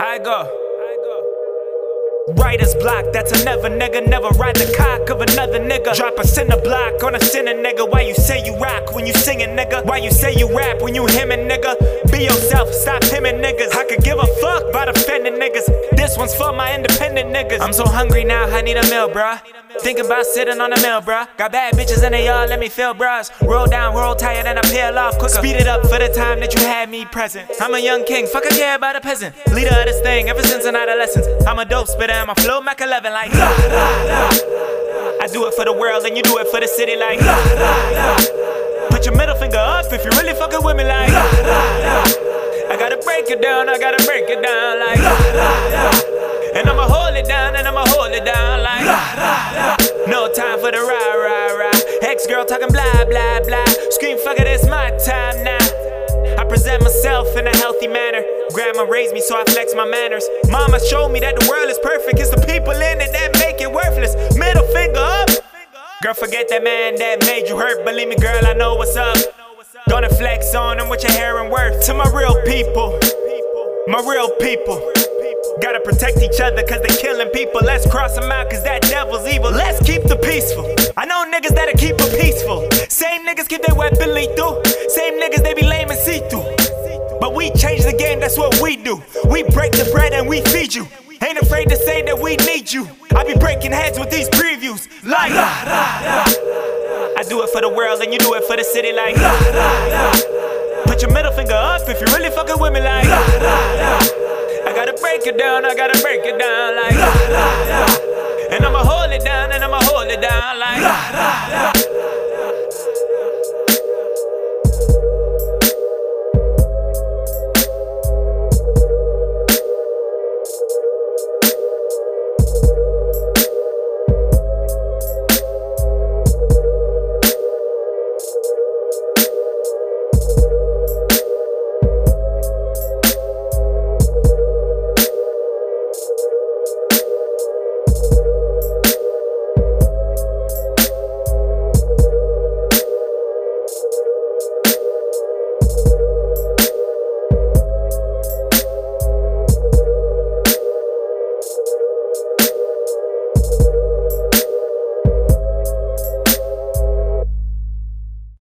I go. Writer's block, that's a never nigga. Never ride the cock of another nigga. Drop a cinder block on a sinner nigga. Why you say you rock when you singing nigga? Why you say you rap when you hemming nigga? Be yourself, stop hemming niggas. I could give a fuck about offending niggas. One's for my independent niggas. I'm so hungry now, I need a meal, bruh. Think about sitting on a mill, bruh. Got bad bitches in the yard, let me feel bras. Roll down, roll tired, and I peel off quicker. Speed it up for the time that you had me present. I'm a young king, fuck I care about a peasant. Leader of this thing ever since an adolescence. I'm a dope spitter and my flow Mac 11 like. I do it for the world and you do it for the city like. Put your middle finger up if you really fucking with me like. I gotta break it down, I gotta break it down like. And rah rah. Ex girl talking blah blah blah. Scream fuck it, it's my time now. I present myself in a healthy manner. Grandma raised me, so I flex my manners. Mama showed me that the world is perfect. It's the people in it that make it worthless. Middle finger up. Girl, forget that man that made you hurt. Believe me, girl, I know what's up. Gonna flex on them with your hair and worth. To my real people, my real people. Gotta protect each other cause they killing people. Let's cross them out cause that devil's evil. Let's keep the peaceful. I know niggas that'll keep it peaceful. Same niggas keep their weapon lethal. Same niggas they be lame and see through. But we change the game, that's what we do. We break the bread and we feed you. Ain't afraid to say that we need you. I be breaking heads with these previews. Like, I do it for the world and you do it for the city. Like, put your middle finger up if you really fucking with me. Like, I gotta break it down, I gotta break it down like. And I'ma hold it down, and I'ma hold it down like.